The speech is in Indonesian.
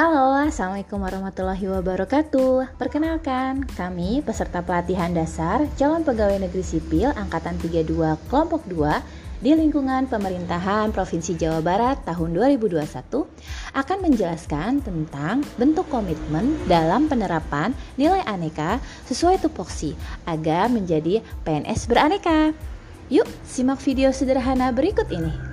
Halo, Assalamualaikum warahmatullahi wabarakatuh Perkenalkan, kami peserta pelatihan dasar calon pegawai negeri sipil Angkatan 32 Kelompok 2 di lingkungan pemerintahan Provinsi Jawa Barat tahun 2021 akan menjelaskan tentang bentuk komitmen dalam penerapan nilai aneka sesuai tupoksi agar menjadi PNS beraneka. Yuk, simak video sederhana berikut ini.